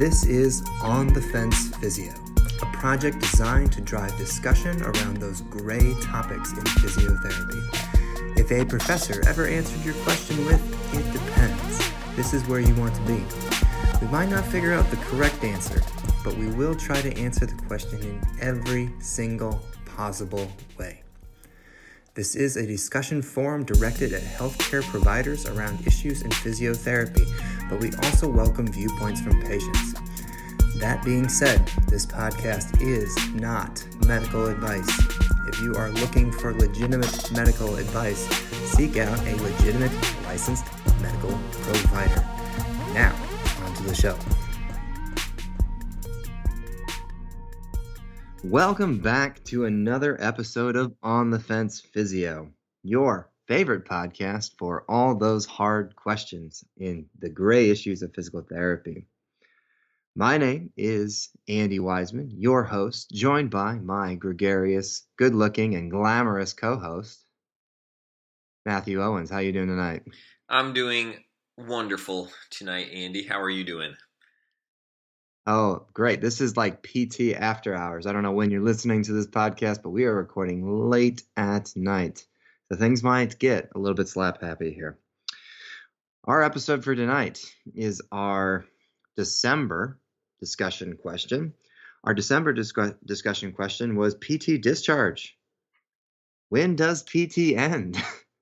This is On the Fence Physio, a project designed to drive discussion around those gray topics in physiotherapy. If a professor ever answered your question with, it depends, this is where you want to be. We might not figure out the correct answer, but we will try to answer the question in every single possible way. This is a discussion forum directed at healthcare providers around issues in physiotherapy, but we also welcome viewpoints from patients. That being said, this podcast is not medical advice. If you are looking for legitimate medical advice, seek out a legitimate licensed medical provider. Now, on to the show. Welcome back to another episode of On the Fence Physio, your favorite podcast for all those hard questions in the gray issues of physical therapy. My name is Andy Wiseman, your host, joined by my gregarious, good-looking, and glamorous co-host, Matthew Owens. How are you doing tonight? I'm doing wonderful tonight, Andy. How are you doing? Oh, great. This is like PT after hours. I don't know when you're listening to this podcast, but we are recording late at night. So things might get a little bit slap happy here. Our episode for tonight is our December discussion question. Our December discu- discussion question was PT discharge. When does PT end?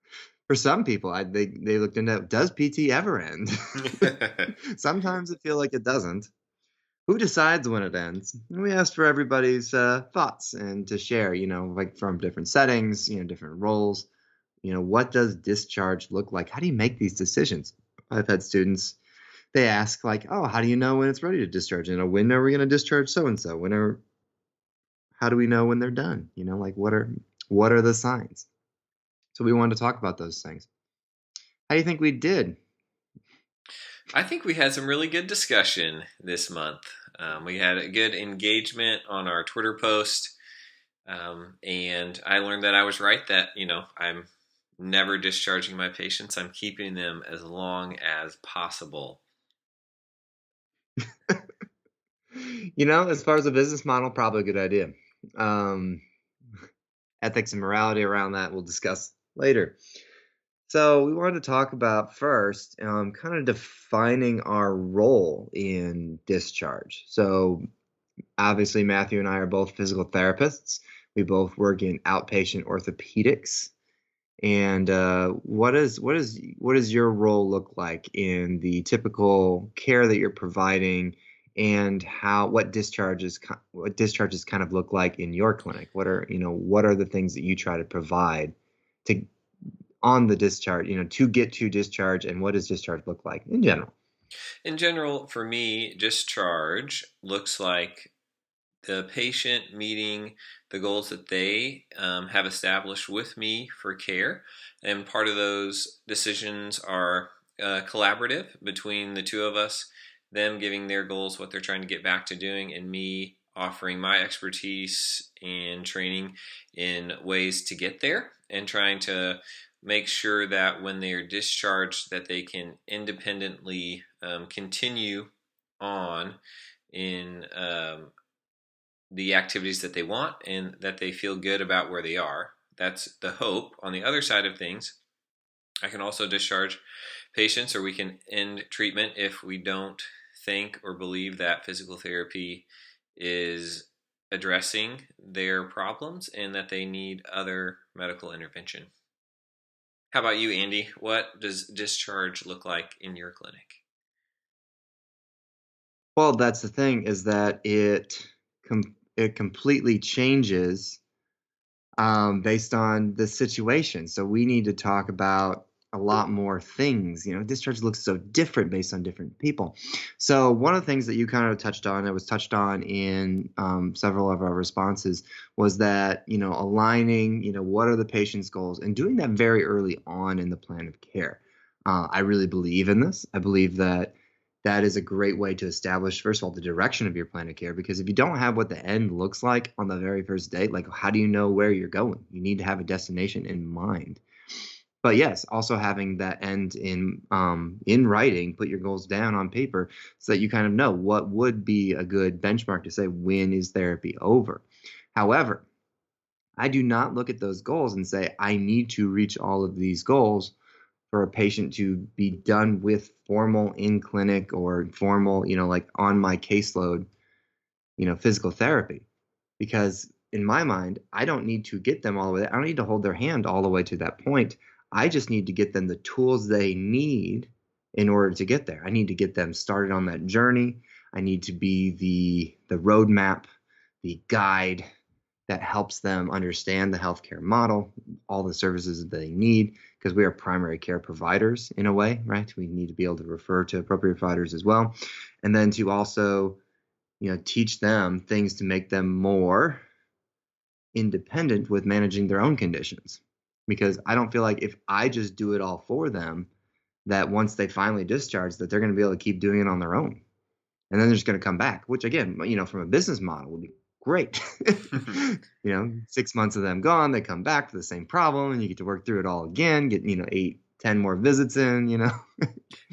for some people, I, they, they looked into does PT ever end? Sometimes I feel like it doesn't who decides when it ends? And we asked for everybody's uh, thoughts and to share, you know, like from different settings, you know, different roles. You know, what does discharge look like? How do you make these decisions? I've had students, they ask like, oh, how do you know when it's ready to discharge? You know, when are we going to discharge so and so? When are, how do we know when they're done? You know, like what are, what are the signs? So we wanted to talk about those things. How do you think we did? I think we had some really good discussion this month. Um, we had a good engagement on our Twitter post, um, and I learned that I was right. That you know I'm never discharging my patients. I'm keeping them as long as possible. You know, as far as a business model, probably a good idea. Um, ethics and morality around that we'll discuss later. So we wanted to talk about first, um, kind of defining our role in discharge. So obviously, Matthew and I are both physical therapists. We both work in outpatient orthopedics. And uh, what is what is what does your role look like in the typical care that you're providing, and how what discharges what discharges kind of look like in your clinic? What are you know what are the things that you try to provide to on the discharge, you know, to get to discharge and what does discharge look like in general? In general, for me, discharge looks like the patient meeting the goals that they um, have established with me for care. And part of those decisions are uh, collaborative between the two of us, them giving their goals, what they're trying to get back to doing, and me offering my expertise and training in ways to get there and trying to make sure that when they are discharged that they can independently um, continue on in um, the activities that they want and that they feel good about where they are. That's the hope. On the other side of things i can also discharge patients or we can end treatment if we don't think or believe that physical therapy is addressing their problems and that they need other medical intervention how about you, Andy? What does discharge look like in your clinic? Well, that's the thing is that it com- it completely changes um, based on the situation. So we need to talk about a lot more things. You know, discharge looks so different based on different people. So one of the things that you kind of touched on, that was touched on in um, several of our responses, was that you know aligning, you know, what are the patient's goals, and doing that very early on in the plan of care. Uh, I really believe in this. I believe that that is a great way to establish first of all the direction of your plan of care because if you don't have what the end looks like on the very first day like how do you know where you're going you need to have a destination in mind but yes, also having that end in um, in writing, put your goals down on paper so that you kind of know what would be a good benchmark to say when is therapy over. However, I do not look at those goals and say I need to reach all of these goals for a patient to be done with formal in clinic or formal, you know, like on my caseload, you know, physical therapy. Because in my mind, I don't need to get them all the way. I don't need to hold their hand all the way to that point. I just need to get them the tools they need in order to get there. I need to get them started on that journey. I need to be the the roadmap, the guide that helps them understand the healthcare model, all the services that they need, because we are primary care providers in a way, right? We need to be able to refer to appropriate providers as well. And then to also, you know, teach them things to make them more independent with managing their own conditions because I don't feel like if I just do it all for them, that once they finally discharge, that they're going to be able to keep doing it on their own, and then they're just going to come back. Which again, you know, from a business model would be great. you know, six months of them gone, they come back to the same problem, and you get to work through it all again. Get you know eight, ten more visits in. You know.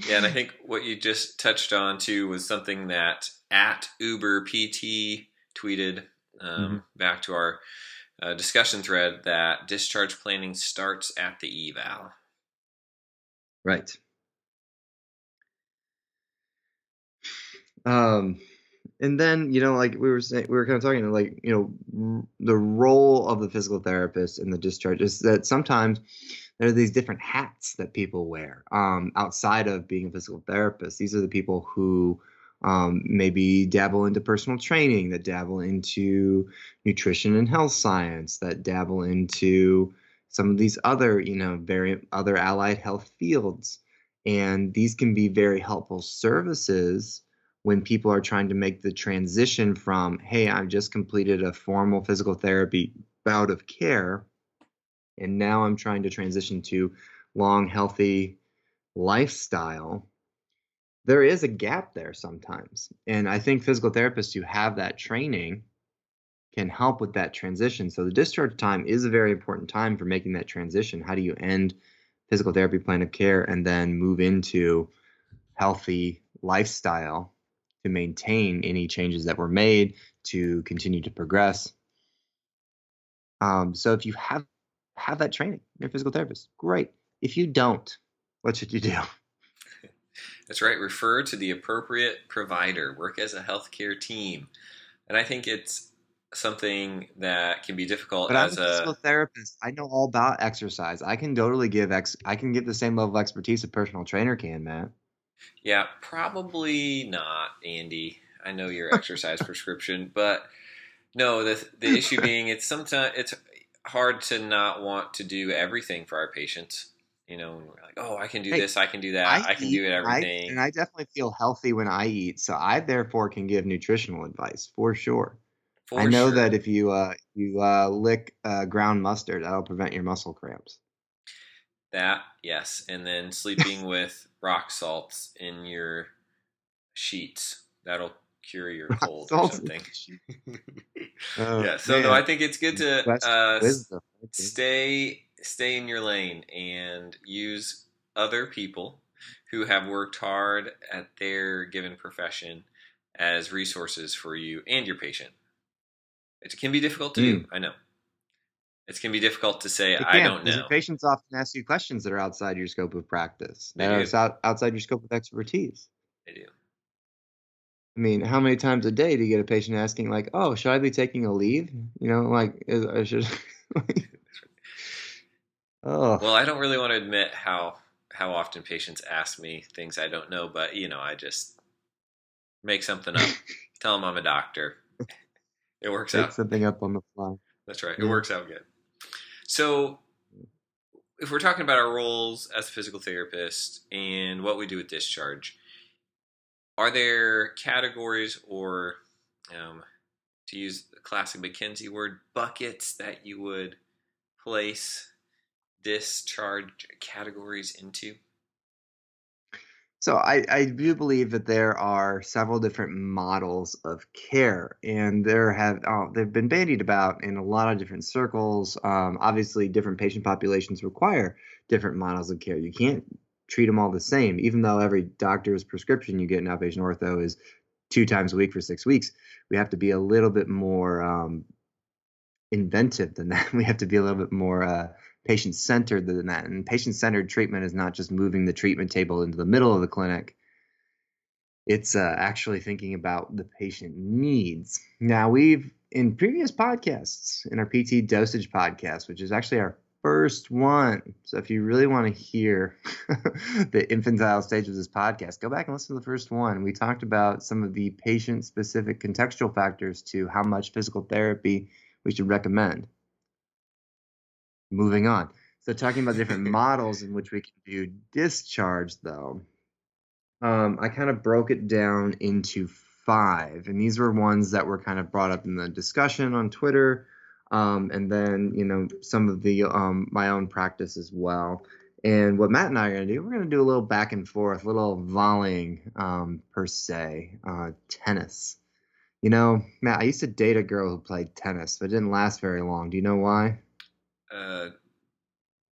yeah, and I think what you just touched on too was something that at Uber PT tweeted um, mm-hmm. back to our uh, discussion thread that discharge planning starts at the eval. Right. Um, and then you know, like we were saying, we were kind of talking, like you know, the role of the physical therapist in the discharge is that sometimes there are these different hats that people wear um, outside of being a physical therapist. These are the people who um, maybe dabble into personal training, that dabble into nutrition and health science, that dabble into some of these other, you know, very other allied health fields. And these can be very helpful services when people are trying to make the transition from, hey, I've just completed a formal physical therapy bout of care, and now I'm trying to transition to long, healthy lifestyle there is a gap there sometimes. And I think physical therapists who have that training can help with that transition. So the discharge time is a very important time for making that transition. How do you end physical therapy plan of care and then move into healthy lifestyle to maintain any changes that were made to continue to progress? Um, so if you have have that training, you're a physical therapist, great. If you don't, what should you do? That's right. Refer to the appropriate provider. Work as a healthcare team. And I think it's something that can be difficult but as I'm a physical therapist. I know all about exercise. I can totally give ex. I can give the same level of expertise a personal trainer can, Matt. Yeah, probably not, Andy. I know your exercise prescription, but no. The the issue being, it's sometimes it's hard to not want to do everything for our patients you know, and we're like, oh, I can do hey, this, I can do that, I, I can eat, do it everything. I, and I definitely feel healthy when I eat, so I therefore can give nutritional advice for sure. For I know sure. that if you uh, you uh, lick uh, ground mustard, that'll prevent your muscle cramps. That yes, and then sleeping with rock salts in your sheets that'll cure your cold or something. oh, yeah, so man. no, I think it's good to uh, stay stay in your lane and use other people who have worked hard at their given profession as resources for you and your patient. It can be difficult to mm. do, I know. It can be difficult to say, I don't know. Patients often ask you questions that are outside your scope of practice, that are out, outside your scope of expertise. They do. I mean, how many times a day do you get a patient asking, like, "Oh, should I be taking a leave?" You know, like, I should. Oh. Well, I don't really want to admit how how often patients ask me things I don't know, but you know, I just make something up, tell them I'm a doctor. It works out. make out. something up on the fly. That's right. It works out good. So, if we're talking about our roles as a physical therapist and what we do with discharge, are there categories or, um, to use the classic McKenzie word, buckets that you would place discharge categories into? So I, I do believe that there are several different models of care, and there have uh, they've been bandied about in a lot of different circles. Um, obviously, different patient populations require different models of care. You can't treat them all the same, even though every doctor's prescription you get in outpatient ortho is two times a week for six weeks. We have to be a little bit more um, inventive than that. We have to be a little bit more uh, patient centered than that. And patient centered treatment is not just moving the treatment table into the middle of the clinic. It's uh, actually thinking about the patient needs. Now, we've in previous podcasts, in our PT dosage podcast, which is actually our first one. So, if you really want to hear the infantile stage of this podcast, go back and listen to the first one. We talked about some of the patient specific contextual factors to how much physical therapy we should recommend. Moving on. So, talking about different models in which we can do discharge, though, um, I kind of broke it down into five. And these were ones that were kind of brought up in the discussion on Twitter. Um, and then, you know, some of the um, my own practice as well. And what Matt and I are going to do, we're going to do a little back and forth, a little volleying um, per se, uh, tennis. You know, Matt, I used to date a girl who played tennis, but it didn't last very long. Do you know why? Uh,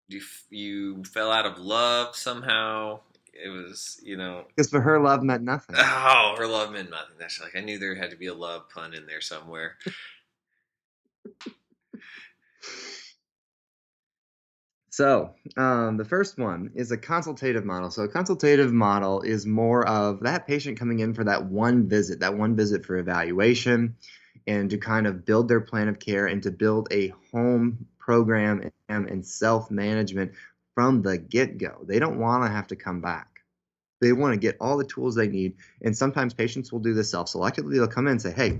you you fell out of love somehow. It was, you know, because for her, love meant nothing. Oh, her love meant nothing. That's like I knew there had to be a love pun in there somewhere. So, um, the first one is a consultative model. So, a consultative model is more of that patient coming in for that one visit, that one visit for evaluation, and to kind of build their plan of care and to build a home program and self management from the get go. They don't want to have to come back. They want to get all the tools they need. And sometimes patients will do this self selectively. They'll come in and say, Hey,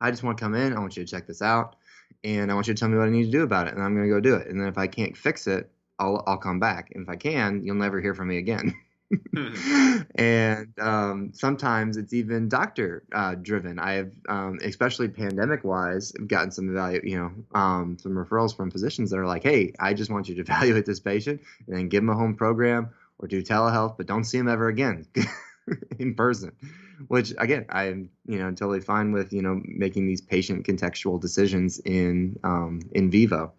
I just want to come in. I want you to check this out. And I want you to tell me what I need to do about it. And I'm going to go do it. And then if I can't fix it, I'll, I'll come back. And if I can, you'll never hear from me again. and um, sometimes it's even doctor uh, driven. I have, um, especially pandemic wise, gotten some value, you know, um, some referrals from physicians that are like, "Hey, I just want you to evaluate this patient and then give them a home program or do telehealth, but don't see them ever again in person." Which again, I am, you know, totally fine with, you know, making these patient contextual decisions in um, in vivo.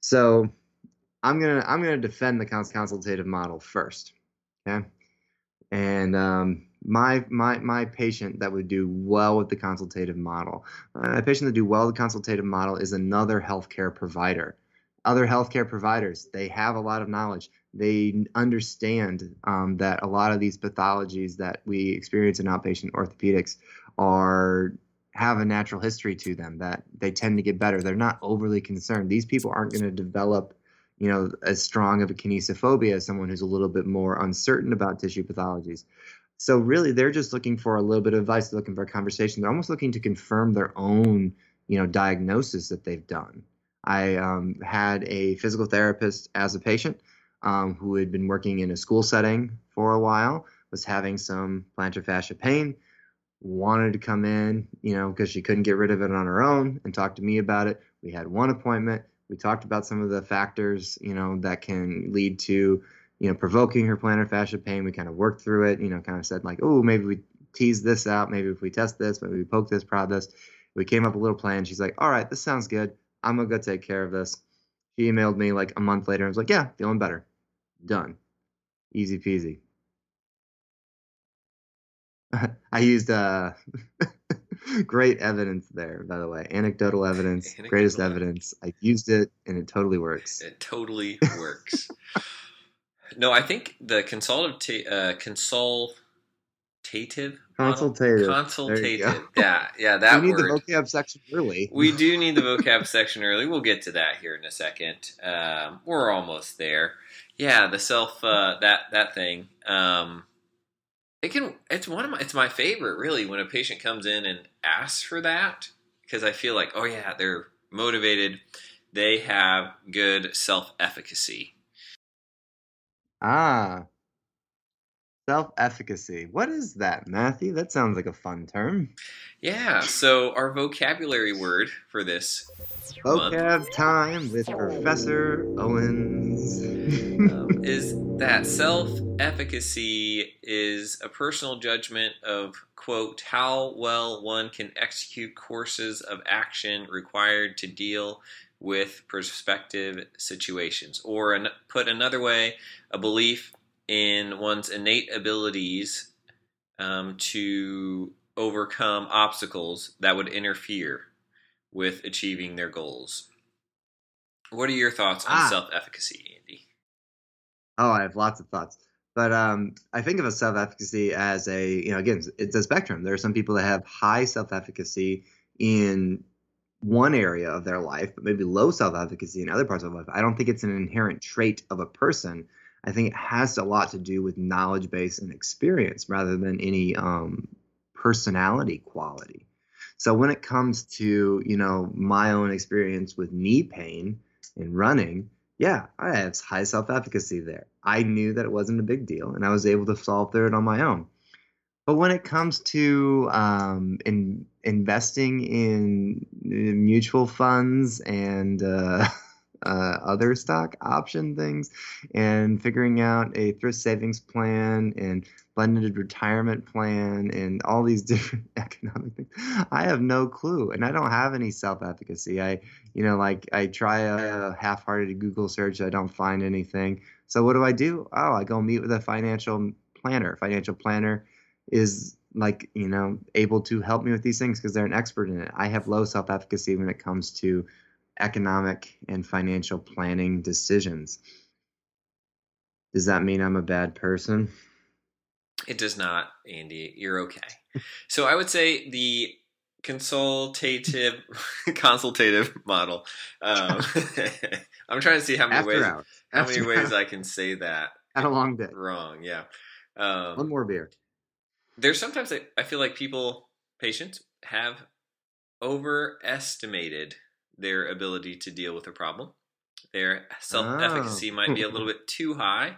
So I'm gonna I'm gonna defend the consultative model first. Okay. And um, my my my patient that would do well with the consultative model, uh, a patient that do well with the consultative model is another healthcare provider. Other healthcare providers, they have a lot of knowledge. They understand um, that a lot of these pathologies that we experience in outpatient orthopedics are have a natural history to them that they tend to get better. They're not overly concerned. These people aren't going to develop you know, as strong of a kinesiophobia as someone who's a little bit more uncertain about tissue pathologies. So really, they're just looking for a little bit of advice. They're looking for a conversation. They're almost looking to confirm their own, you know, diagnosis that they've done. I um, had a physical therapist as a patient um, who had been working in a school setting for a while, was having some plantar fascia pain, wanted to come in, you know, because she couldn't get rid of it on her own, and talk to me about it. We had one appointment we talked about some of the factors, you know, that can lead to, you know, provoking her plantar fascia pain. We kind of worked through it, you know, kind of said like, oh, maybe we tease this out. Maybe if we test this, maybe we poke this, prod this. We came up with a little plan. She's like, all right, this sounds good. I'm gonna go take care of this. She emailed me like a month later and was like, yeah, feeling better. Done. Easy peasy. I used uh great evidence there, by the way. Anecdotal evidence, Anecdotal greatest evidence. I used it and it totally works. It totally works. no, I think the consultative, uh, consultative, consultative, consultative. Yeah, yeah, that we need word. the vocab section early. we do need the vocab section early. We'll get to that here in a second. Um, we're almost there. Yeah, the self uh, that that thing. Um, it can it's one of my it's my favorite really when a patient comes in and asks for that because I feel like oh yeah they're motivated. They have good self efficacy ah Self efficacy. What is that, Matthew? That sounds like a fun term. Yeah, so our vocabulary word for this vocab month, time with Professor Owens um, is that self efficacy is a personal judgment of, quote, how well one can execute courses of action required to deal with prospective situations. Or, an, put another way, a belief in one's innate abilities um, to overcome obstacles that would interfere with achieving their goals. What are your thoughts on ah. self efficacy, Andy? Oh, I have lots of thoughts. But um, I think of a self efficacy as a, you know, again, it's a spectrum. There are some people that have high self efficacy in one area of their life, but maybe low self efficacy in other parts of life. I don't think it's an inherent trait of a person. I think it has a lot to do with knowledge base and experience rather than any um, personality quality. So when it comes to you know my own experience with knee pain and running, yeah, I have high self efficacy there. I knew that it wasn't a big deal, and I was able to solve through it on my own. But when it comes to um, in, investing in mutual funds and uh, uh, other stock option things and figuring out a thrift savings plan and blended retirement plan and all these different economic things. I have no clue and I don't have any self efficacy. I, you know, like I try a half hearted Google search, I don't find anything. So what do I do? Oh, I go meet with a financial planner. Financial planner is like, you know, able to help me with these things because they're an expert in it. I have low self efficacy when it comes to economic and financial planning decisions. Does that mean I'm a bad person? It does not, Andy. You're okay. So I would say the consultative consultative model. Um, I'm trying to see how many After ways hours. how After many ways I can say that. Had a long day. Wrong, yeah. Um, One more beer. There's sometimes I, I feel like people, patients, have overestimated their ability to deal with a problem. Their self efficacy oh. might be a little bit too high.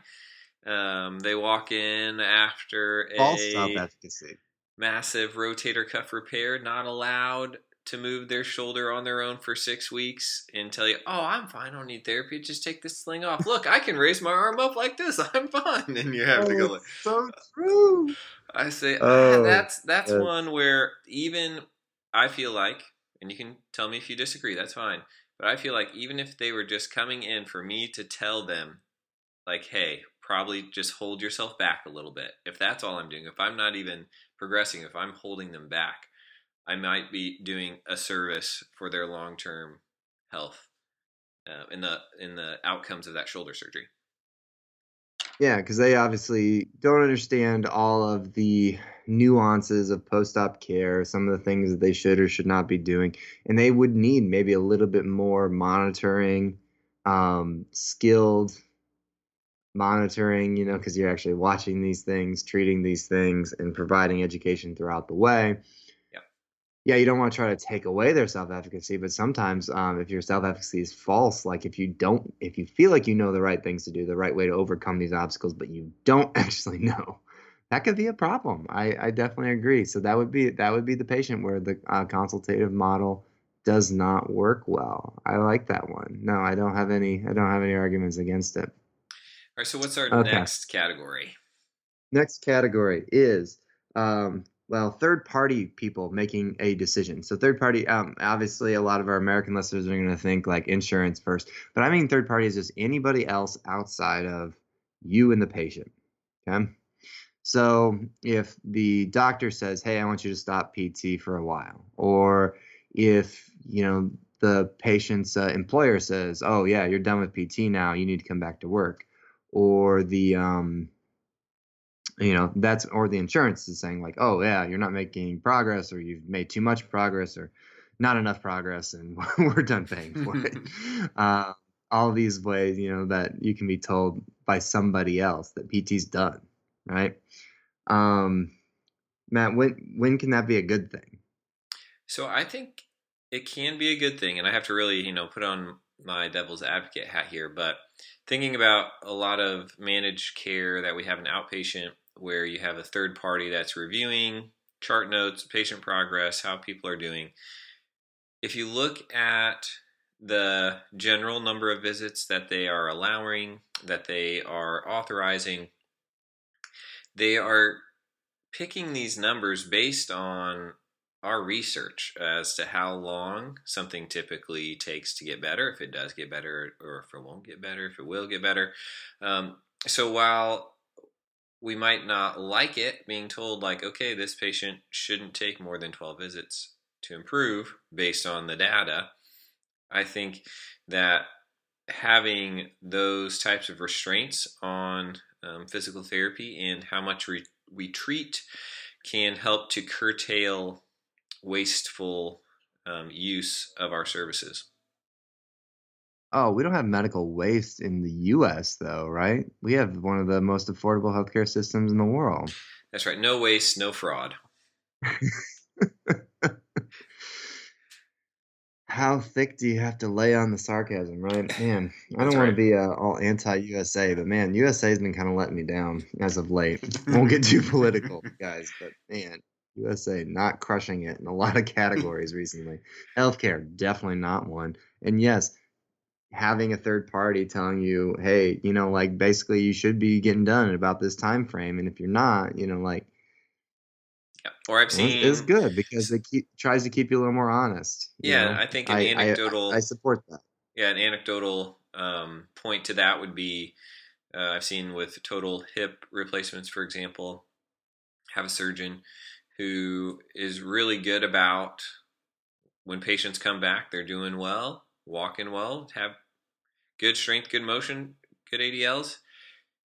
Um, they walk in after a self-efficacy. massive rotator cuff repair, not allowed to move their shoulder on their own for six weeks and tell you, "Oh, I'm fine. I don't need therapy. Just take this sling off. Look, I can raise my arm up like this. I'm fine." And you have oh, to go. Like, so true. I say oh, that's that's one where even I feel like and you can tell me if you disagree, that's fine. But I feel like even if they were just coming in for me to tell them, like, hey, probably just hold yourself back a little bit. If that's all I'm doing, if I'm not even progressing, if I'm holding them back, I might be doing a service for their long term health uh, in the in the outcomes of that shoulder surgery. Yeah, because they obviously don't understand all of the nuances of post-op care, some of the things that they should or should not be doing, and they would need maybe a little bit more monitoring, um, skilled monitoring, you know, because you're actually watching these things, treating these things, and providing education throughout the way yeah, you don't want to try to take away their self efficacy, but sometimes um, if your self efficacy is false, like if you don't, if you feel like you know the right things to do, the right way to overcome these obstacles, but you don't actually know, that could be a problem. I, I definitely agree. So that would be that would be the patient where the uh, consultative model does not work well. I like that one. No, I don't have any. I don't have any arguments against it. All right. So what's our okay. next category? Next category is um, well, third party people making a decision. So third party, um, obviously, a lot of our American listeners are going to think like insurance first, but I mean third party is just anybody else outside of you and the patient. Okay. So if the doctor says, "Hey, I want you to stop PT for a while," or if you know the patient's uh, employer says, "Oh yeah, you're done with PT now. You need to come back to work," or the um, you know that's or the insurance is saying like oh yeah you're not making progress or you've made too much progress or not enough progress and we're done paying for it. Uh, all these ways you know that you can be told by somebody else that pt's done right? Um matt when when can that be a good thing? So i think it can be a good thing and i have to really you know put on my devil's advocate hat here, but thinking about a lot of managed care that we have an outpatient where you have a third party that's reviewing chart notes, patient progress, how people are doing. If you look at the general number of visits that they are allowing, that they are authorizing, they are picking these numbers based on our research as to how long something typically takes to get better, if it does get better or if it won't get better, if it will get better. Um, so while we might not like it being told, like, okay, this patient shouldn't take more than 12 visits to improve based on the data, I think that having those types of restraints on um, physical therapy and how much we, we treat can help to curtail wasteful um, use of our services. Oh, we don't have medical waste in the U.S. though, right? We have one of the most affordable healthcare systems in the world. That's right. No waste, no fraud. How thick do you have to lay on the sarcasm, right? Man, I don't want to be uh, all anti-USA, but man, USA has been kind of letting me down as of late. Won't get too political, guys, but man, USA not crushing it in a lot of categories recently. Healthcare definitely not one. And yes, having a third party telling you, "Hey, you know, like basically you should be getting done about this time frame, and if you're not, you know, like yeah. Or I've seen is good because it keep, tries to keep you a little more honest. Yeah, know? I think an I, anecdotal. I, I, support that. Yeah, an anecdotal um, point to that would be uh, I've seen with total hip replacements, for example, have a surgeon who is really good about when patients come back, they're doing well, walking well, have good strength, good motion, good ADLs.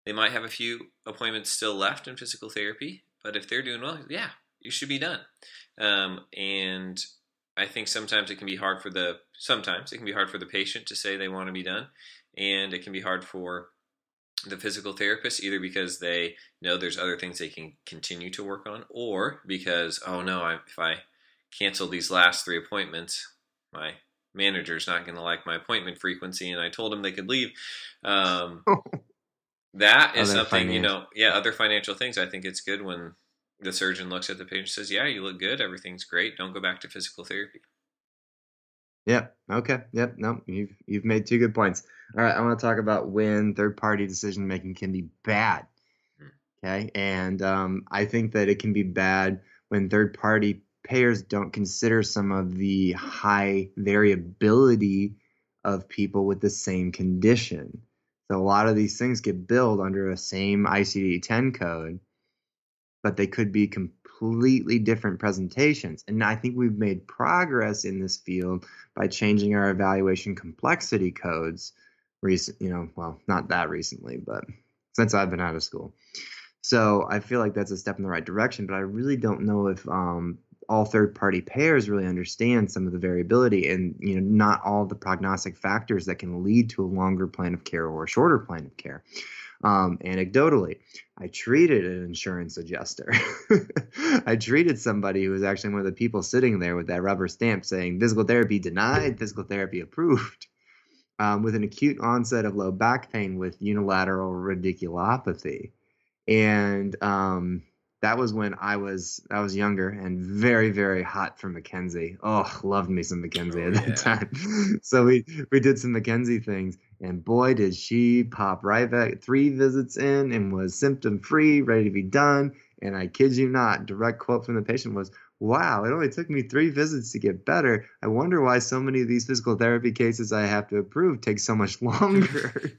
They might have a few appointments still left in physical therapy, but if they're doing well, yeah, you should be done. Um, and I think sometimes it can be hard for the sometimes it can be hard for the patient to say they want to be done, and it can be hard for the physical therapist either because they know there's other things they can continue to work on, or because oh no, I, if I cancel these last three appointments, my manager's not going to like my appointment frequency, and I told them they could leave. Um, that is other something you know, yeah, other financial things. I think it's good when the surgeon looks at the patient and says, "Yeah, you look good. Everything's great. Don't go back to physical therapy." Yep. Okay. Yep. No, you've you've made two good points. All right, I want to talk about when third party decision making can be bad. Hmm. Okay, and um, I think that it can be bad when third party payers don't consider some of the high variability of people with the same condition. So a lot of these things get billed under a same ICD-10 code but they could be completely different presentations. And I think we've made progress in this field by changing our evaluation complexity codes recent, you know, well, not that recently, but since I've been out of school. So I feel like that's a step in the right direction, but I really don't know if um, all third-party payers really understand some of the variability and you know not all the prognostic factors that can lead to a longer plan of care or a shorter plan of care. Um, anecdotally, I treated an insurance adjuster. I treated somebody who was actually one of the people sitting there with that rubber stamp saying physical therapy denied, physical therapy approved, um, with an acute onset of low back pain with unilateral radiculopathy. And um, that was when I was I was younger and very very hot for McKenzie. Oh, loved me some McKenzie oh, at that yeah. time. so we we did some McKenzie things, and boy did she pop right back. Three visits in and was symptom free, ready to be done. And I kid you not, direct quote from the patient was, "Wow, it only took me three visits to get better. I wonder why so many of these physical therapy cases I have to approve take so much longer."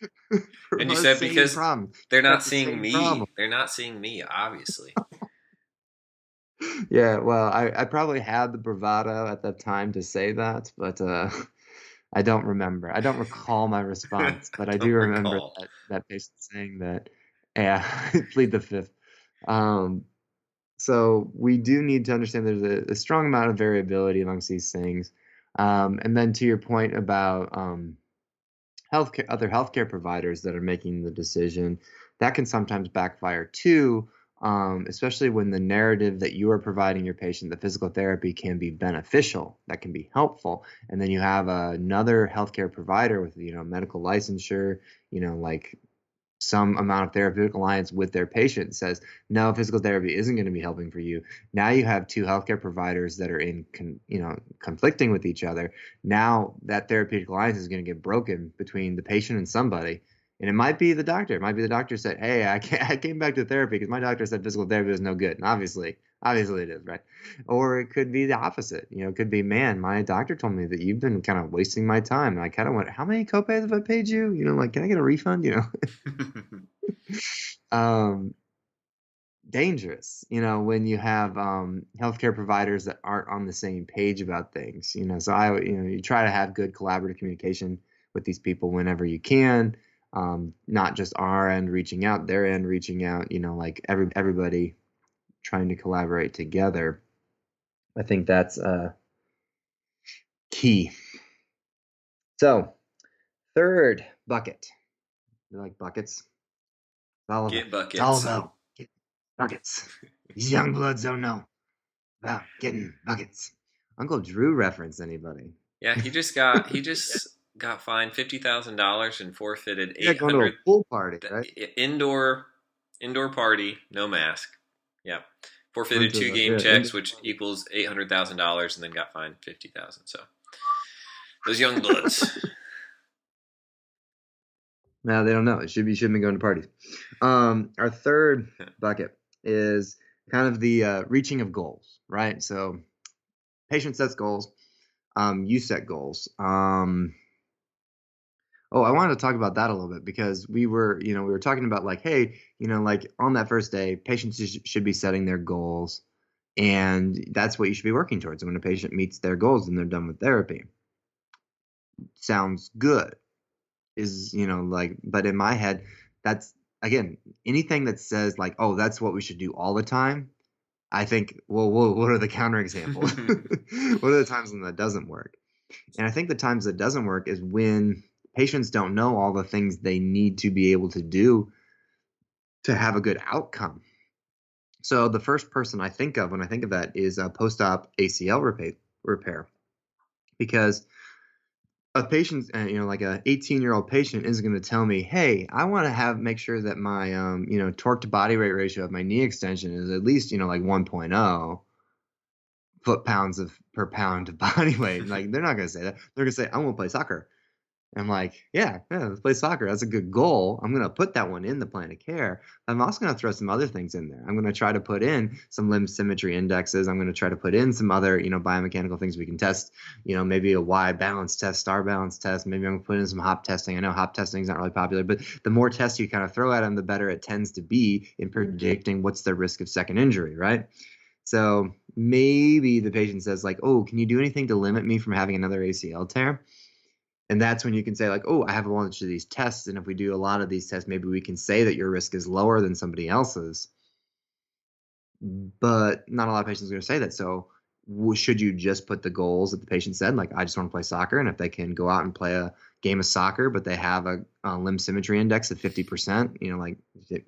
and you said because problem. they're not That's seeing the me. Problem. They're not seeing me, obviously. yeah, well, I, I probably had the bravado at that time to say that, but uh, I don't remember. I don't recall my response, but I do remember that, that patient saying that, yeah, plead the fifth. Um, so we do need to understand there's a, a strong amount of variability amongst these things. Um, and then to your point about um, healthcare, other healthcare providers that are making the decision, that can sometimes backfire too um, especially when the narrative that you are providing your patient, the physical therapy can be beneficial, that can be helpful, and then you have another healthcare provider with you know medical licensure, you know like some amount of therapeutic alliance with their patient says no physical therapy isn't going to be helping for you. Now you have two healthcare providers that are in con, you know conflicting with each other. Now that therapeutic alliance is going to get broken between the patient and somebody. And it might be the doctor. It might be the doctor said hey i, I came back to therapy because my doctor said physical therapy is no good. And obviously obviously it is right? Or it could be the opposite you know it could be man my doctor told me that you've been kind of wasting my time and i kind of went how many copays have i paid you? You know like can i get a refund? You know? Um dangerous you know when you have um healthcare providers that aren't on the same page about things you know? So i you know you try to have good collaborative communication with these people whenever you can um, not just our end reaching out, their end reaching out, you know, like every everybody trying to collaborate together. I think that's uh, key. So, third bucket. You like buckets? All Get buckets. All about Get buckets. These young bloods don't know about getting buckets. Uncle Drew reference anybody? Yeah, he just got he just got fined fifty thousand dollars and forfeited eight hundred pool party, right? Indoor indoor party, no mask. Yeah, forfeited two game yeah, checks, which equals eight hundred thousand dollars, and then got fined fifty thousand. So those young bloods. now they don't know. It should be shouldn't be going to parties. Um, our third bucket is kind of the uh, reaching of goals, right? So patient sets goals. Um, you set goals. Um, Oh, I wanted to talk about that a little bit because we were, you know, we were talking about like, hey, you know, like on that first day, patients should be setting their goals, and that's what you should be working towards. And When a patient meets their goals, and they're done with therapy. Sounds good, is you know like, but in my head, that's again anything that says like, oh, that's what we should do all the time. I think, well, what are the counterexamples? what are the times when that doesn't work? And I think the times that doesn't work is when patients don't know all the things they need to be able to do to have a good outcome. So the first person I think of when I think of that is a post-op ACL repair, because a patient, uh, you know, like a 18-year-old patient is going to tell me, "Hey, I want to have make sure that my, um, you know, torque to body weight ratio of my knee extension is at least, you know, like 1.0 foot pounds of per pound of body weight." Like they're not going to say that. They're going to say, "I want to play soccer." I'm like, yeah, yeah, let's play soccer. That's a good goal. I'm going to put that one in the plan of care. I'm also going to throw some other things in there. I'm going to try to put in some limb symmetry indexes. I'm going to try to put in some other, you know, biomechanical things we can test. You know, maybe a Y balance test, star balance test. Maybe I'm going to put in some hop testing. I know hop testing is not really popular, but the more tests you kind of throw at them, the better it tends to be in mm-hmm. predicting what's the risk of second injury, right? So maybe the patient says like, oh, can you do anything to limit me from having another ACL tear? And that's when you can say like oh i have a bunch of these tests and if we do a lot of these tests maybe we can say that your risk is lower than somebody else's. But not a lot of patients are going to say that. So should you just put the goals that the patient said like i just want to play soccer and if they can go out and play a game of soccer but they have a, a limb symmetry index of 50% you know like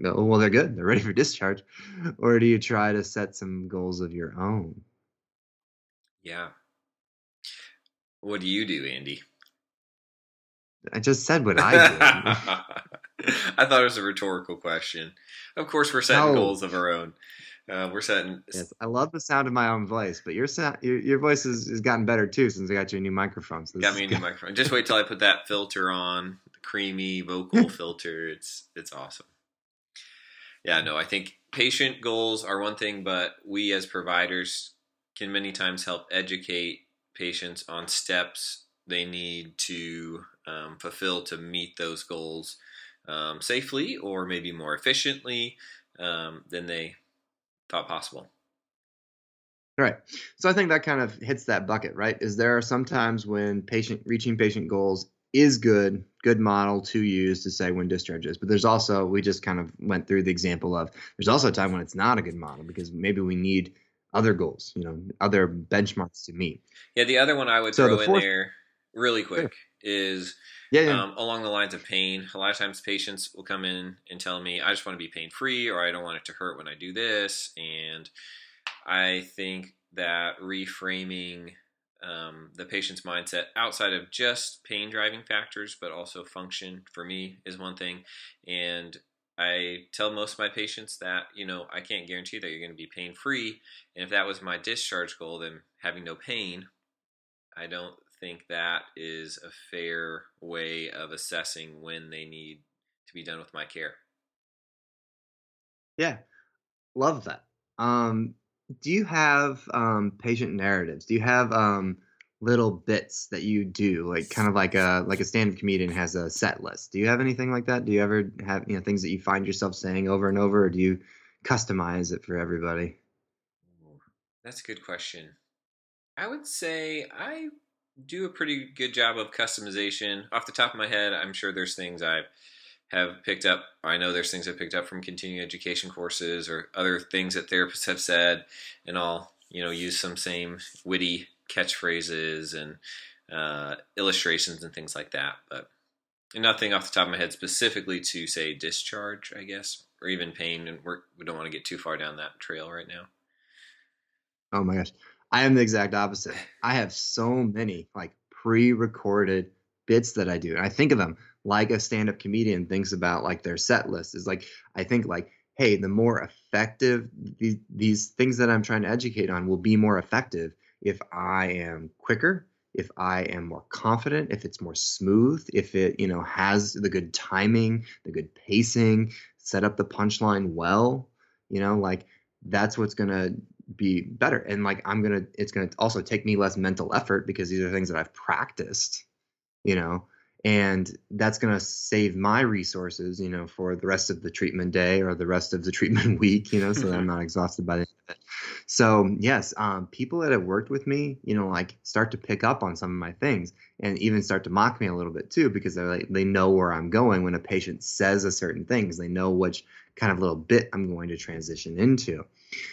oh, well they're good. They're ready for discharge. Or do you try to set some goals of your own? Yeah. What do you do andy I just said what I did. I thought it was a rhetorical question. Of course, we're setting no. goals of our own. Uh, we're setting. Yes, I love the sound of my own voice, but your sound, your, your voice has, has gotten better too since I got you a new microphone. So got me a new microphone. Just wait till I put that filter on, the creamy vocal filter. It's it's awesome. Yeah, no, I think patient goals are one thing, but we as providers can many times help educate patients on steps they need to um, fulfill to meet those goals um, safely or maybe more efficiently um, than they thought possible. Right. So I think that kind of hits that bucket, right? Is there are sometimes when patient reaching patient goals is good, good model to use to say when discharge is. But there's also we just kind of went through the example of there's also a time when it's not a good model because maybe we need other goals, you know, other benchmarks to meet. Yeah, the other one I would so throw in there really quick is Yeah, yeah. um, along the lines of pain. A lot of times, patients will come in and tell me, "I just want to be pain free," or "I don't want it to hurt when I do this." And I think that reframing um, the patient's mindset outside of just pain driving factors, but also function for me is one thing. And I tell most of my patients that, you know, I can't guarantee that you're going to be pain free. And if that was my discharge goal, then having no pain, I don't think that is a fair way of assessing when they need to be done with my care. Yeah, love that. Um, do you have um, patient narratives? Do you have um, little bits that you do, like kind of like a like a stand-up comedian has a set list? Do you have anything like that? Do you ever have you know things that you find yourself saying over and over, or do you customize it for everybody? That's a good question. I would say I do a pretty good job of customization. Off the top of my head, I'm sure there's things I have picked up. I know there's things I've picked up from continuing education courses or other things that therapists have said, and I'll you know use some same witty catchphrases and uh, illustrations and things like that. But nothing off the top of my head specifically to say discharge, I guess, or even pain. And we're, we don't want to get too far down that trail right now. Oh my gosh. I am the exact opposite. I have so many like pre-recorded bits that I do. And I think of them like a stand-up comedian thinks about like their set list is like I think like hey, the more effective these these things that I'm trying to educate on will be more effective if I am quicker, if I am more confident, if it's more smooth, if it, you know, has the good timing, the good pacing, set up the punchline well, you know, like that's what's to be better. And like i'm gonna it's gonna also take me less mental effort because these are things that i've practiced you know? And that's going to save my resources you know for the rest of the treatment day or the rest of the treatment week you know so that i'm not exhausted by the end of it. So yes um, people that have worked with me you know like start to pick up on some of my things and even start to mock me a little bit too because they're like, they know where i'm going when a patient says a certain things they know which kind of little bit i'm going to transition into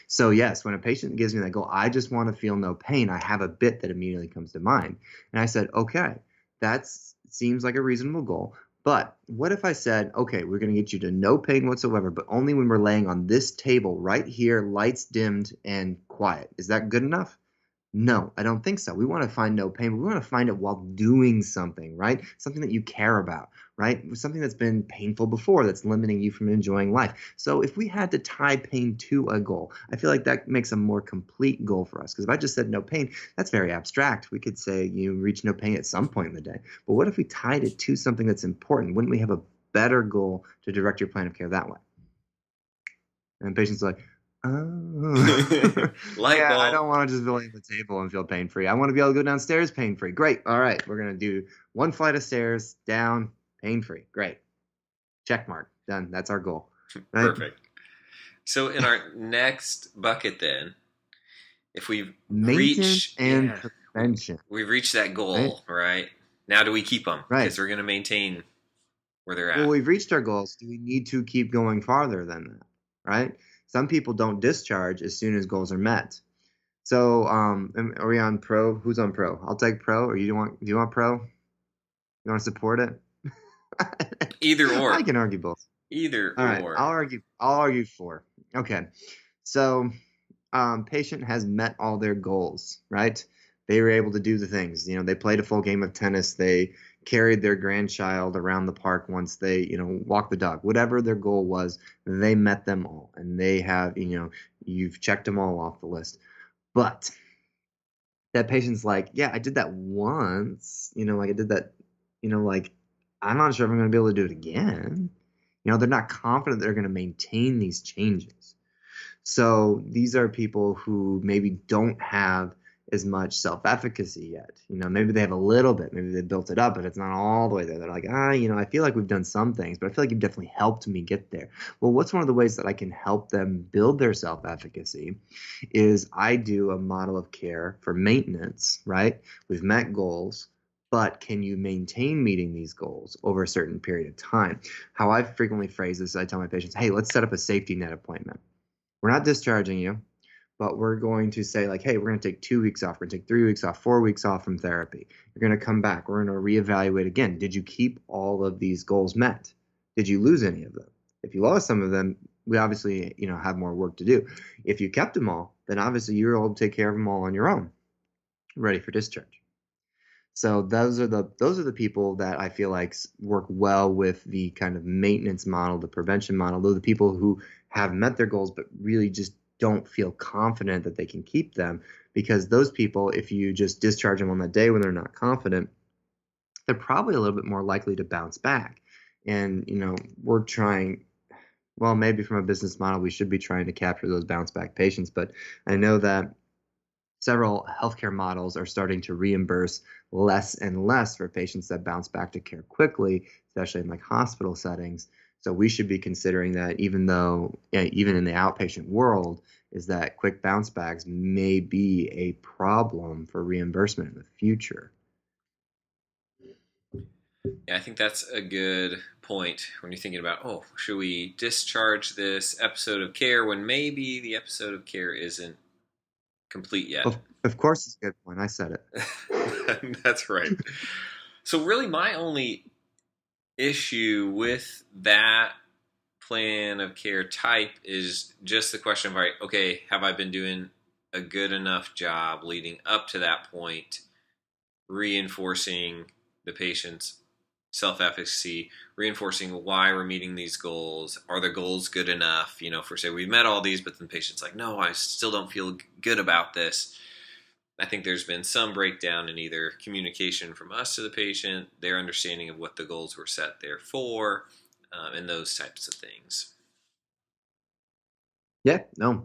so yes, when a patient gives me that goal, I just want to feel no pain. I have a bit that immediately comes to mind. And I said, okay, that seems like a reasonable goal. But what if I said, okay, we're going to get you to no pain whatsoever, but only when we're laying on this table right here, lights dimmed and quiet. Is that good enough? No, I don't think so. We want to find no pain. but We want to find it while doing something, right? Something that you care about, right? Something that's been painful before that's limiting you from enjoying life. So if we had to tie pain to a goal, I feel like that makes a more complete goal for us. Because if I just said no pain, that's very abstract. We could say you reach no pain at some point in the day. But what if we tied it to something that's important? Wouldn't we have a better goal to direct your plan of care that way? And patients are like, Oh. Light yeah, bulb. I don't want to just be laying on the table and feel pain free. I want to be able to go downstairs pain free. Great. All right. We're going to do one flight of stairs down pain free. Great. Check mark. Done. That's our goal. Right? Perfect. So in our next bucket, then, if we've Maintenance reached and yeah, prevention. we've reached that goal, right? Now, do we keep them? Right. Because we're going to maintain where they're at. Well, we've reached our goals. Do we need to keep going farther than that? Right? Some people don't discharge as soon as goals are met. So, um, are we on pro? Who's on pro? I'll take pro. Or you want? Do you want pro? You want to support it? Either or. I can argue both. Either All right, or. I'll argue. I'll argue for. Okay, so um, patient has met all their goals, right? They were able to do the things. You know, they played a full game of tennis. They carried their grandchild around the park once they, you know, walked the dog. Whatever their goal was, they met them all, and they have, you know, you've checked them all off the list. But that patient's like, yeah, I did that once. You know, like I did that. You know, like I'm not sure if I'm going to be able to do it again. You know, they're not confident they're going to maintain these changes. So these are people who maybe don't have as much self-efficacy yet. You know, maybe they have a little bit, maybe they built it up, but it's not all the way there. They're like, ah, you know, I feel like we've done some things, but I feel like you've definitely helped me get there. Well, what's one of the ways that I can help them build their self-efficacy is I do a model of care for maintenance, right? We've met goals but can you maintain meeting these goals over a certain period of time? How I frequently phrase this, I tell my patients, hey, let's set up a safety net appointment. We're not discharging you, but we're going to say like, hey, we're going to take two weeks off, we're going to take three weeks off, four weeks off from therapy. You're going to come back. We're going to reevaluate again. Did you keep all of these goals met? Did you lose any of them? If you lost some of them, we obviously you know have more work to do. If you kept them all, then obviously you're able to take care of them all on your own, ready for discharge. So those are the those are the people that I feel like work well with the kind of maintenance model, the prevention model. Those are the people who have met their goals but really just don't feel confident that they can keep them because those people, if you just discharge them on that day when they're not confident, they're probably a little bit more likely to bounce back. And you know, we're trying well, maybe from a business model, we should be trying to capture those bounce back patients. But I know that several healthcare models are starting to reimburse less and less for patients that bounce back to care quickly, especially in like hospital settings. So we should be considering that even though, even in the outpatient world, is that quick bounce backs may be a problem for reimbursement in the future. Yeah, I think that's a good point when you're thinking about, oh, should we discharge this episode of care when maybe the episode of care isn't complete yet? Of, of course, it's a good point. I said it. that's right. so, really, my only issue with that plan of care type is just the question of, right, okay, have I been doing a good enough job leading up to that point, reinforcing the patient's self efficacy, reinforcing why we're meeting these goals. Are the goals good enough? You know, for say we've met all these, but then the patient's like, no, I still don't feel good about this. I think there's been some breakdown in either communication from us to the patient, their understanding of what the goals were set there for, um, and those types of things. Yeah, no,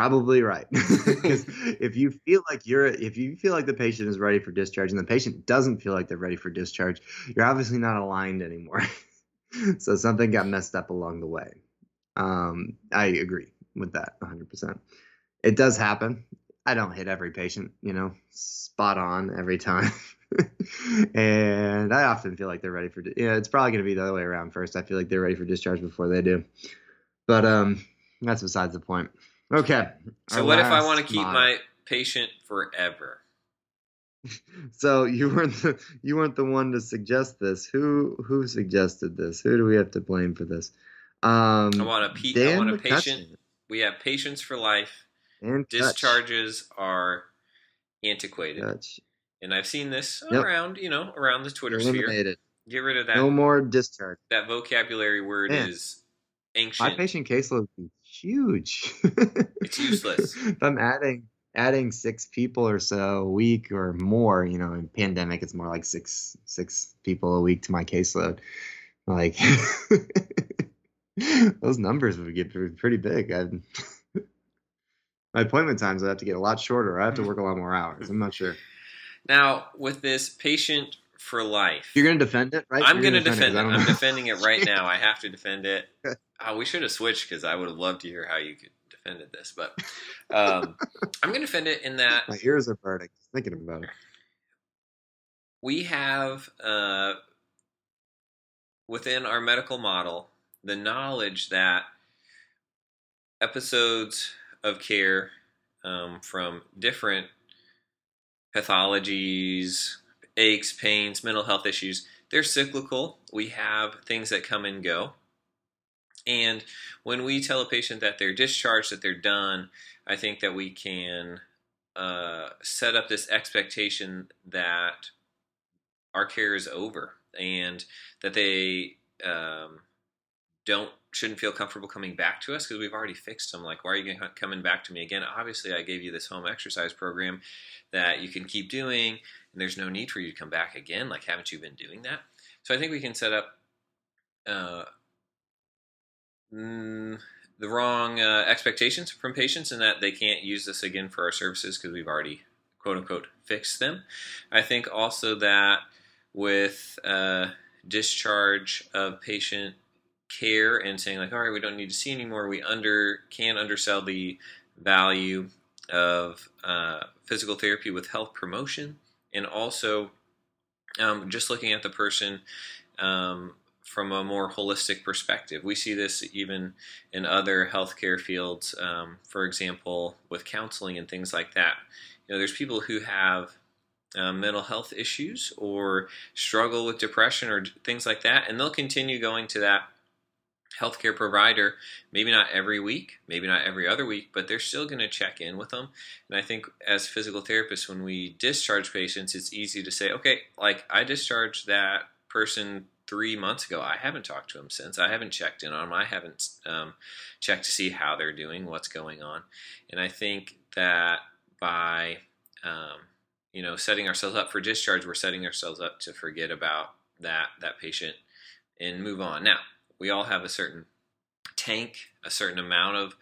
probably right. Because if you feel like you're, if you feel like the patient is ready for discharge and the patient doesn't feel like they're ready for discharge, you're obviously not aligned anymore. so something got messed up along the way. Um, I agree with that 100%. It does happen. I don't hit every patient, you know, spot on every time. and I often feel like they're ready for, yeah, it's probably going to be the other way around first. I feel like they're ready for discharge before they do. But um, that's besides the point. Okay. So what if I want to keep model. my patient forever? so you weren't the you weren't the one to suggest this. Who who suggested this? Who do we have to blame for this? Um, I want a pe- I want a patient. We have patients for life. And discharges touch. are antiquated. Touch. And I've seen this yep. around, you know, around the Twitter Eliminated. sphere. Get rid of that. No more discharge. That vocabulary word Man. is ancient. My patient caseload is huge. it's useless. if I'm adding adding six people or so a week or more, you know, in pandemic it's more like six six people a week to my caseload. Like those numbers would get pretty big. I'd, my appointment times would have to get a lot shorter. I have to work a lot more hours. I'm not sure. Now, with this patient for life. You're going to defend it, right? I'm going to defend, defend it. it. I'm defending it right now. I have to defend it. Oh, we should have switched because I would have loved to hear how you could defended this, but um, I'm going to defend it in that my ears are burning thinking about it. We have uh, within our medical model the knowledge that episodes of care um, from different pathologies, aches, pains, mental health issues, they're cyclical. We have things that come and go. And when we tell a patient that they're discharged, that they're done, I think that we can uh, set up this expectation that our care is over and that they um, don't shouldn't feel comfortable coming back to us because we've already fixed them. Like, why are you coming back to me again? Obviously, I gave you this home exercise program that you can keep doing, and there's no need for you to come back again. Like, haven't you been doing that? So I think we can set up uh, mm, the wrong uh, expectations from patients in that they can't use this again for our services because we've already quote unquote fixed them. I think also that with uh, discharge of patient care and saying like, all right, we don't need to see anymore. We under can undersell the value of uh, physical therapy with health promotion, and also um, just looking at the person um, from a more holistic perspective. We see this even in other healthcare fields, um, for example, with counseling and things like that. You know, there's people who have uh, mental health issues or struggle with depression or things like that, and they'll continue going to that healthcare provider, maybe not every week, maybe not every other week, but they're still going to check in with them. And I think as physical therapists, when we discharge patients, it's easy to say, okay, like I discharged that person three months ago. I haven't talked to them since. I haven't checked in on them. I haven't um, checked to see how they're doing, what's going on. And I think that by um, you know setting ourselves up for discharge, we're setting ourselves up to forget about that that patient and move on. Now we all have a certain tank, a certain amount of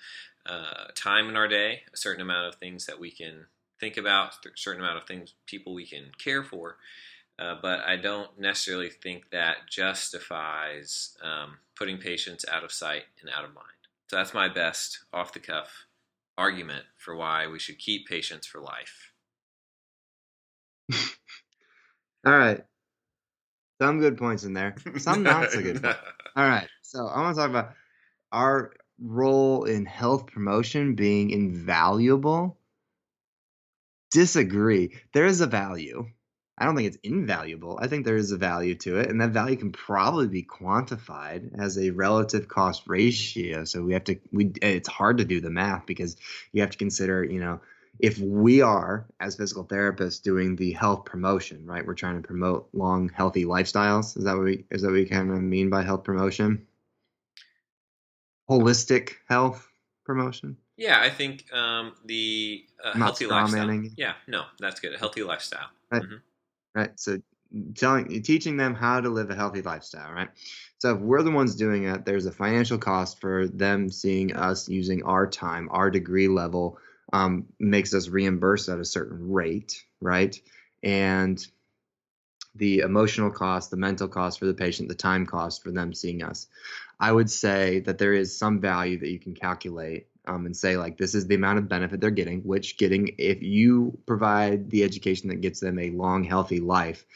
uh, time in our day, a certain amount of things that we can think about, a certain amount of things people we can care for. Uh, but I don't necessarily think that justifies um, putting patients out of sight and out of mind. So that's my best off the cuff argument for why we should keep patients for life. All right. Some good points in there, some not so good. All right. So I want to talk about our role in health promotion being invaluable. Disagree. There is a value I don't think it's invaluable. I think there is a value to it, and that value can probably be quantified as a relative cost ratio. So we have to we it's hard to do the math because you have to consider, you know, if we are as physical therapists doing the health promotion, right? We're trying to promote long, healthy lifestyles. Is that what we is that what we kind of mean by health promotion? Holistic health promotion. Yeah, I think um, the uh, healthy lifestyle. Yeah, no, that's good. A healthy lifestyle. Right. Mm-hmm right? So telling teaching them how to live a healthy lifestyle, right? So if we're the ones doing it, there's a financial cost for them seeing us using our time, our degree level um, makes us reimburse at a certain rate, right? And the emotional cost, the mental cost for the patient, the time cost for them seeing us. I would say that there is some value that you can calculate um, and say like this is the amount of benefit they're getting which getting if you provide the education that gets them a long healthy life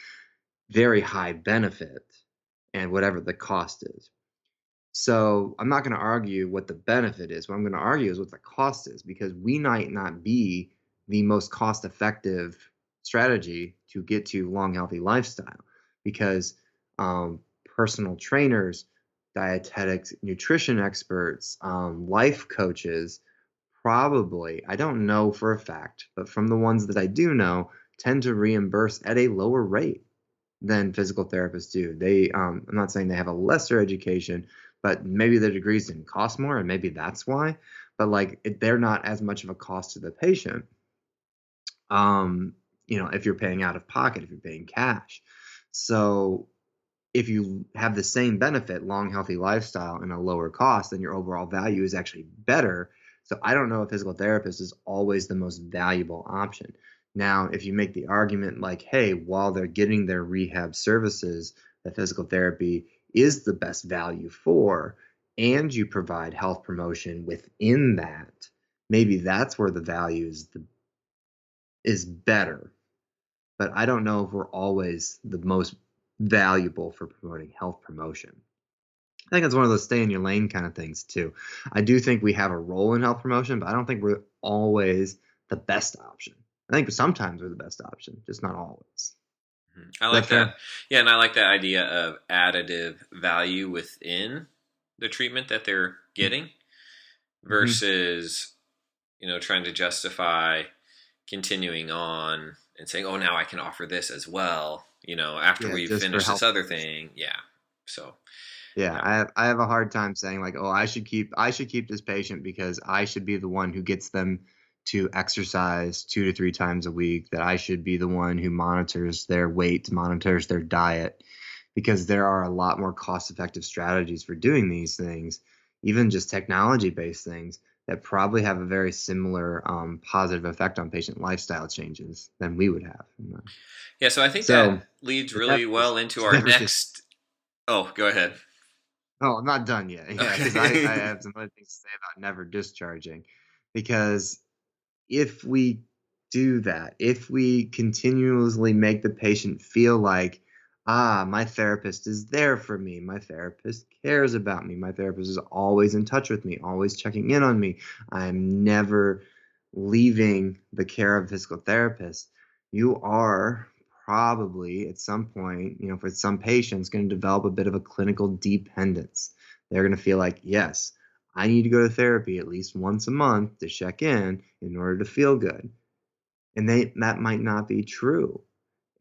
very high benefit and whatever the cost is so i'm not going to argue what the benefit is what i'm going to argue is what the cost is because we might not be the most cost effective strategy to get to long healthy lifestyle because um, personal trainers dietetics, nutrition experts, um, life coaches, probably, I don't know for a fact, but from the ones that I do know, tend to reimburse at a lower rate than physical therapists do. They, um, I'm not saying they have a lesser education, but maybe their degrees didn't cost more, and maybe that's why. But like, it, they're not as much of a cost to the patient. Um, you know, if you're paying out of pocket, if you're paying cash. So if you have the same benefit, long, healthy lifestyle, and a lower cost, then your overall value is actually better. So I don't know if physical therapist is always the most valuable option. Now, if you make the argument like, hey, while they're getting their rehab services, the physical therapy is the best value for, and you provide health promotion within that, maybe that's where the value is the is better. But I don't know if we're always the most valuable for promoting health promotion. I think it's one of those stay in your lane kind of things too. I do think we have a role in health promotion, but I don't think we're always the best option. I think sometimes we're the best option, just not always. I like that. that. Yeah, and I like that idea of additive value within the treatment that they're getting mm-hmm. versus, mm-hmm. you know, trying to justify continuing on and saying, "Oh, now I can offer this as well." You know, after yeah, we finish this other thing, yeah. So, yeah, yeah, I have, I have a hard time saying like, "Oh, I should keep I should keep this patient because I should be the one who gets them to exercise two to three times a week. That I should be the one who monitors their weight, monitors their diet." Because there are a lot more cost effective strategies for doing these things, even just technology based things that probably have a very similar um, positive effect on patient lifestyle changes than we would have. Yeah, so I think so, that leads really that, well into our next. Oh, go ahead. Oh, I'm not done yet. Yeah, okay. I, I have some other things to say about never discharging. Because if we do that, if we continuously make the patient feel like ah, my therapist is there for me. My therapist cares about me. My therapist is always in touch with me, always checking in on me. I'm never leaving the care of a physical therapist. You are probably at some point, you know, for some patients, going to develop a bit of a clinical dependence. They're going to feel like, yes, I need to go to therapy at least once a month to check in in order to feel good. And they, that might not be true.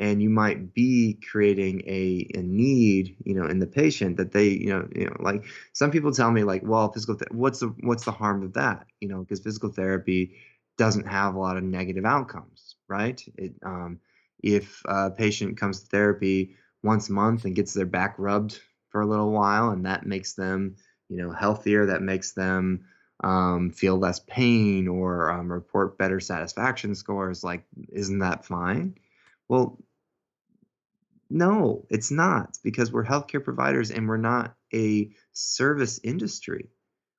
And you might be creating a, a need you know in the patient that they you know you know like some people tell me like well physical th- what's the what's the harm of that? You know because physical therapy doesn't have a lot of negative outcomes right? It um, if a patient comes to therapy once a month and gets their back rubbed for a little while and that makes them you know healthier that makes them um, feel less pain or um, report better satisfaction scores like isn't that fine well no, it's not because we're healthcare providers and we're not a service industry.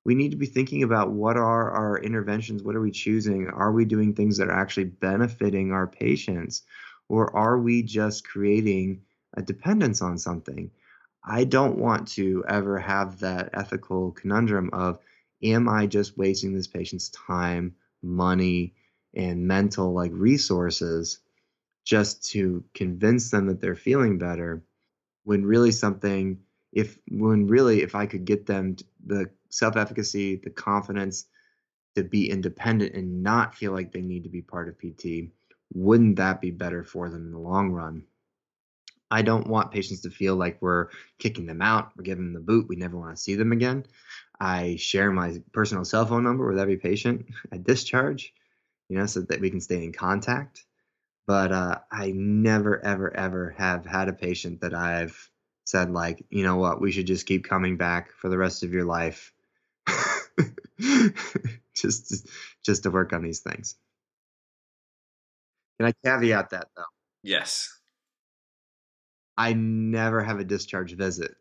We need to be thinking about what are our interventions? What are we choosing? Are we doing things that are actually benefiting our patients? Or are we just creating a dependence on something? I don't want to ever have that ethical conundrum of am I just wasting this patient's time, money, and mental like resources just to convince them that they're feeling better? When really something if when really if i could get them the self-efficacy the confidence to be independent and not feel like they need to be part of pt wouldn't that be better for them in the long run i don't want patients to feel like we're kicking them out we're giving them the boot we never want to see them again i share my personal cell phone number with every patient at discharge you know so that we can stay in contact but uh, I never, ever, ever have had a patient that I've said like, you know what, we should just keep coming back for the rest of your life, just just to work on these things. Can I caveat that though? Yes. I never have a discharge visit.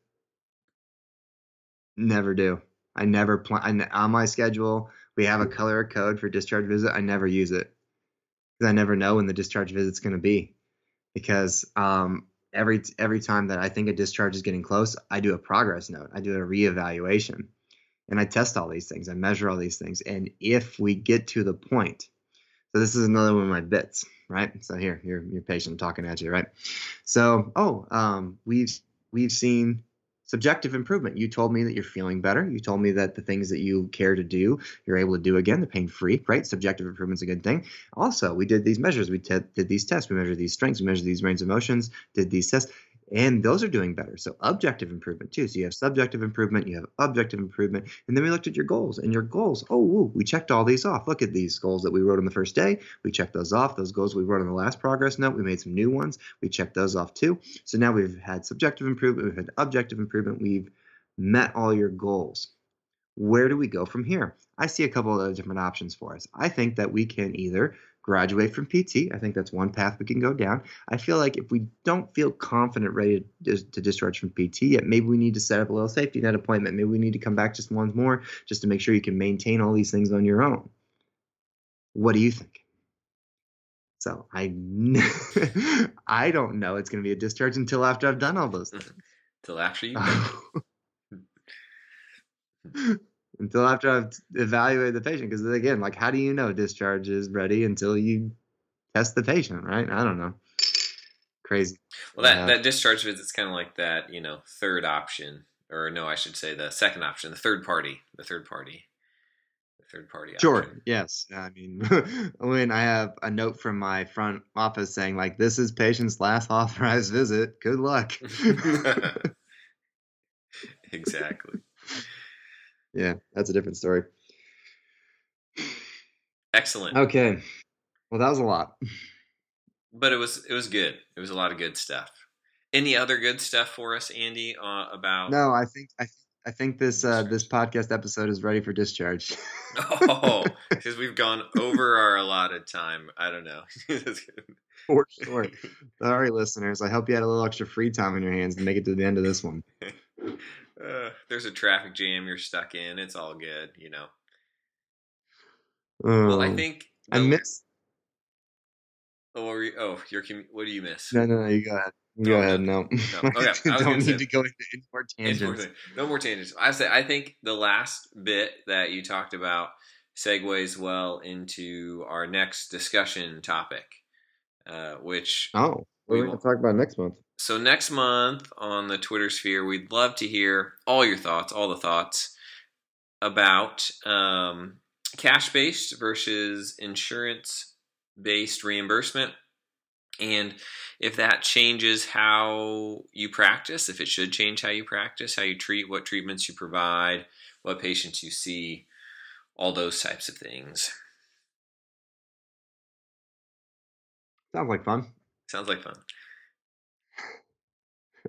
Never do. I never plan on my schedule. We have a color code for discharge visit. I never use it because I never know when the discharge visit's going to be. Because um, every every time that I think a discharge is getting close, I do a progress note. I do a reevaluation, and I test all these things. I measure all these things, and if we get to the point, so this is another one of my bits, right? So here, you're your patient talking at you, right? So oh, um, we've we've seen subjective improvement. You told me that you're feeling better. You told me that the things that you care to do, you're able to do again. The pain free, right? Subjective improvement's a good thing. Also, we did these measures. We did these tests. We measured these strengths. We measured these range of motions. Did these tests and those are doing better. So objective improvement too. So you have subjective improvement, you have objective improvement, and then we looked at your goals and your goals. Oh, woo, we checked all these off. Look at these goals that we wrote on the first day. We checked those off. Those goals we wrote on the last progress note. We made some new ones. We checked those off too. So now we've had subjective improvement, we've had objective improvement. We've met all your goals. Where do we go from here? I see a couple of different options for us. I think that we can either graduate from PT. I think that's one path we can go down. I feel like if we don't feel confident ready to, to discharge from PT yet, maybe we need to set up a little safety net appointment. Maybe we need to come back just once more just to make sure you can maintain all these things on your own. What do you think? So I I don't know it's going to be a discharge until after I've done all those mm-hmm. things. Until after you. until after I've evaluated the patient. Because again, like, how do you know discharge is ready until you test the patient, right? I don't know. Crazy. Well, that, uh, that discharge visit is kind of like that, you know, third option, or no, I should say the second option, the third party, the third party, the third party. Sure. Yes. I mean, when I have a note from my front office saying like, "This is patient's last authorized visit. Good luck." exactly yeah, that's a different story. Excellent. Okay. Well, that was a lot. But it was it was good. It was a lot of good stuff. Any other good stuff for us, Andy? Uh, about no, I think I I think this uh, this podcast episode is ready for discharge. oh, because we've gone over our allotted time. I don't know. for sure. Sorry, listeners. I hope you had a little extra free time in your hands to make it to the end of this one. Uh, there's a traffic jam you're stuck in. It's all good, you know. Um, well, I um, think the, I miss. Oh, what, you, oh, your what do you miss? No, no, no. You go ahead. Go ahead. No. no. Okay. don't need say, to go into any more tangents. No more tangents. I say I think the last bit that you talked about segues well into our next discussion topic, uh, which oh, we are going to talk about next month. So next month on the Twitter sphere, we'd love to hear all your thoughts, all the thoughts about um, cash based versus insurance based reimbursement. And if that changes how you practice, if it should change how you practice, how you treat, what treatments you provide, what patients you see, all those types of things. Sounds like fun. Sounds like fun.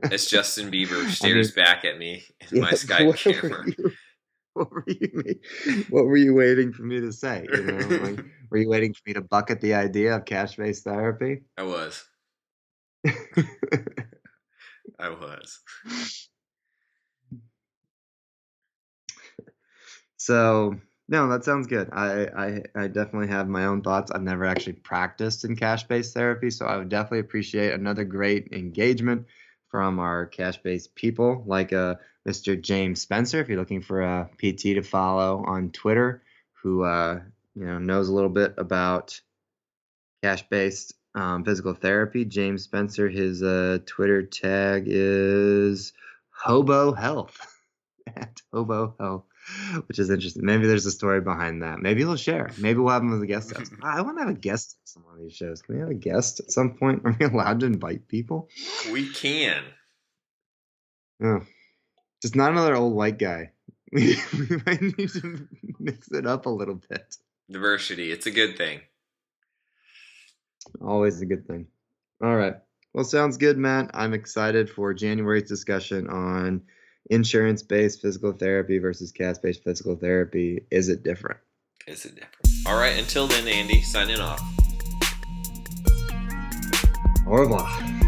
As Justin Bieber stares I mean, back at me in yeah, my Skype what camera. Were you, what were you What were you waiting for me to say? You know, like, were you waiting for me to bucket the idea of cash-based therapy? I was. I was. So no, that sounds good. I, I, I definitely have my own thoughts. I've never actually practiced in cash based therapy, so I would definitely appreciate another great engagement from our cash based people like uh, Mr. James Spencer. If you're looking for a PT to follow on Twitter, who uh, you know knows a little bit about cash based um, physical therapy, James Spencer. His uh, Twitter tag is Hobo Health at Hobo Health. which is interesting. Maybe there's a story behind that. Maybe he'll share. Maybe we'll have him as a guest. I want to have a guest on one of these shows. Can we have a guest at some point? Are we allowed to invite people? We can. Oh, just not another old white guy. We, we might need to mix it up a little bit. Diversity. It's a good thing. Always a good thing. All right. Well, sounds good, Matt. I'm excited for January's discussion on insurance based physical therapy versus cash based physical therapy? Is it different? Is it different? All right. Until then, Andy, signing off. Au revoir.